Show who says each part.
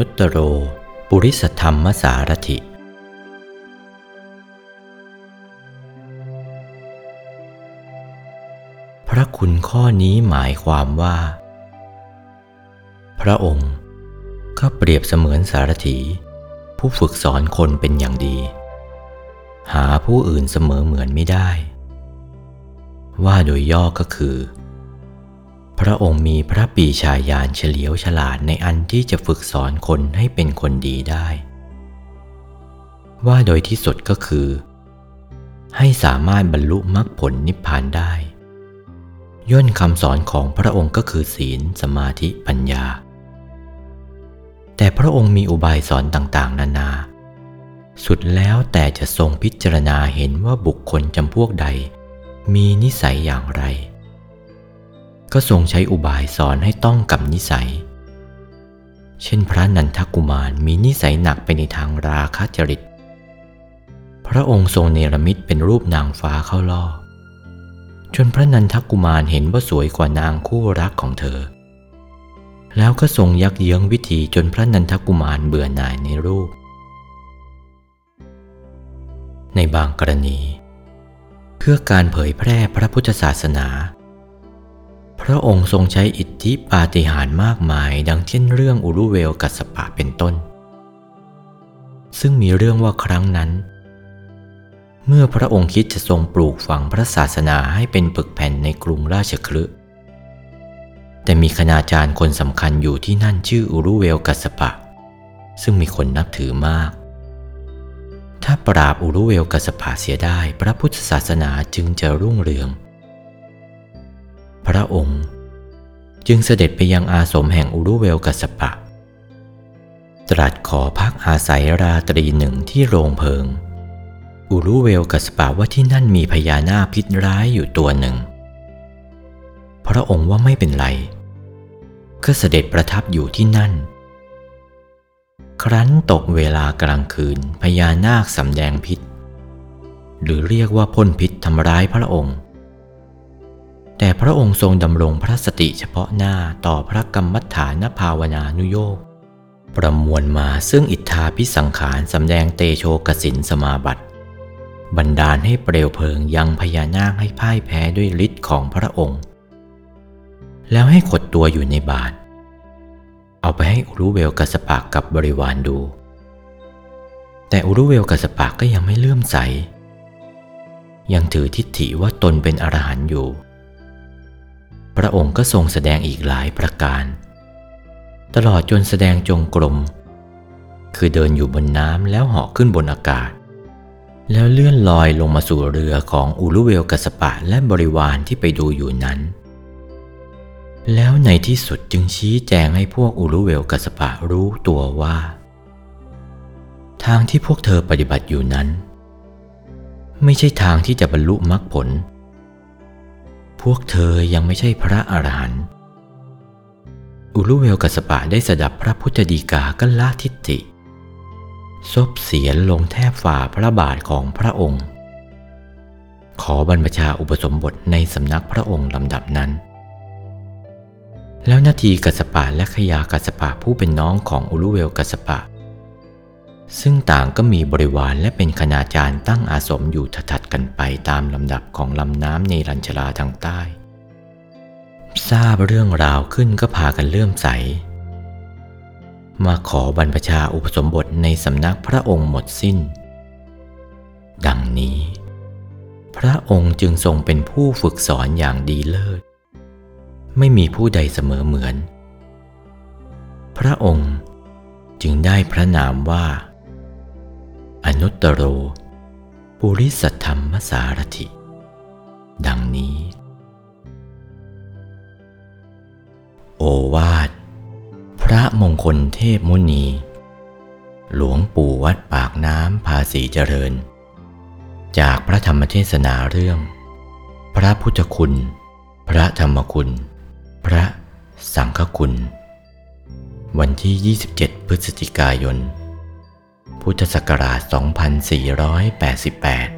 Speaker 1: นุตตโร ปุริสธรรมสารถิ พระคุณข้อนี้หมายความว่า พระองค์ก็เปรียบเสมือนสารถี ผู้ฝึกสอนคนเป็นอย่างดี หาผู้อื่นเสมอเหมือนไม่ได้ ว่าโดยย่อก็คือ พระองค์มีพระปีชาญาณเฉลียวฉลาดในอันที่จะฝึกสอนคนให้เป็นคนดีได้ ว่าโดยที่สุดก็คือ ให้สามารถบรรลุมรรคผลนิพพานได้ ย่นคำสอนของพระองค์ก็คือศีลสมาธิปัญญา แต่พระองค์มีอุบายสอนต่างๆ นานา สุดแล้วแต่จะทรงพิจารณาเห็นว่าบุคคลจำพวกใด มีนิสัยอย่างไร ก็ทรงใช้อุบายสอนให้ต้องกับนิสัย เช่นพระนันทกุมารมีนิสัยหนักไปในทางราคะจริต พระองค์ทรงเนรมิตเป็นรูปนางฟ้าเข้าล่อ จนพระนันทกุมารเห็นว่าสวยกว่านางคู่รักของเธอ แล้วก็ทรงยักเยื้องวิธีจนพระนันทกุมารเบื่อหน่ายในรูป ในบางกรณี เพื่อการเผยแพร่พระพุทธศาสนา ระองค์ทรงใช้อิทธิปาฏิหาริย์มากมาย ดังเช่นเรื่องอุรุเวลกัสปะเป็นต้น ซึ่งมีเรื่องว่าครั้งนั้น เมื่อพระองค์คิดจะทรงปลูกฝังพระศาสนาให้เป็นปึกแผ่นในกรุงราชคลึแต่มีคณาจารย์คนสำคัญอยู่ที่นั่นชื่ออุรุเวลกัสปะ ซึ่งมีคนนับถือมาก ถ้าปราบอุรุเวลกัสปะเสียได้ พระพุทธศาสนาจึงจะรุ่งเรือง พระองค์ จึงเสด็จไปยังอาสมแห่งอุรุเวลกัสปะ ตรัสขอพักอาศัยราตรีหนึ่งที่โรงเพิง อุรุเวลกัสปะว่าที่นั่นมีพญานาคพิษร้ายอยู่ตัวหนึ่ง พระองค์ว่าไม่เป็นไร ก็เสด็จประทับอยู่ที่นั่น ครั้นตกเวลากลางคืนพญานาคสำแดงพิษหรือเรียกว่าพ่นพิษทำร้ายพระองค์ แต่พระองค์ทรงดำรงพระสติเฉพาะหน้าต่อพระกรรมฐานภาวนานุโยกประมวลมาซึ่งอิทธาพิสังขารสำแดงเตโชกสินสมาบัติ บันดาลให้เปลวเพลิงยังพญานาคให้พ่ายแพ้ด้วยฤทธิ์ของพระองค์ แล้วให้ขดตัวอยู่ในบาท เอาไปให้อุรุเวลกัสปะกับบริวารดู แต่อุรุเวลกัสปะก็ยังไม่เลื่อมใส ยังถือทิฏฐิว่าตนเป็นอรหันต์อยู่ พระองค์ก็ทรงแสดงอีกหลายประการ ตลอดจนแสดงจงกรม คือเดินอยู่บนน้ำแล้วเหาะขึ้นบนอากาศ แล้วเลื่อนลอยลงมาสู่เรือของอุรุเวลกัสปะและบริวารที่ไปดูอยู่นั้น แล้วในที่สุดจึงชี้แจงให้พวกอุรุเวลกัสปะรู้ตัวว่า ทางที่พวกเธอปฏิบัติอยู่นั้น ไม่ใช่ทางที่จะบรรลุมรรคผล พวกเธอยังไม่ใช่พระอรหันต์อุรุเวลกัสปะได้สดับพระพุทธดีกาก็ละทิฏฐิซบเสียนลงแทบฝ่าพระบาทของพระองค์ ขอบรรพชาอุปสมบทในสำนักพระองค์ลำดับนั้น แล้วนาทีกัสปะและขยากัสปะผู้เป็นน้องของอุรุเวลกัสปะ ซึ่งต่างก็มีบริวารและเป็นคณาจารย์ตั้งอาสมอยู่ถัดๆกันไปตามลำดับของลำน้ำในรัญชลาทางใต้ ทราบเรื่องราวขึ้นก็พากันเลื่อมใส มาขอบรรพชาอุปสมบทในสำนักพระองค์หมดสิ้น ดังนี้ พระองค์จึงทรงเป็นผู้ฝึกสอนอย่างดีเลิศ ไม่มีผู้ใดเสมอเหมือน พระองค์จึงได้พระนามว่า อนุตตโร ปุริสธรรมสารถิ ดังนี้ โอวาท พระมงคลเทพมุนี หลวงปู่วัดปากน้ำภาษีเจริญ จากพระธรรมเทศนาเรื่อง พระพุทธคุณ พระธรรมคุณ พระสังฆคุณ วันที่ 27 พฤศจิกายน พุทธศักราช 2488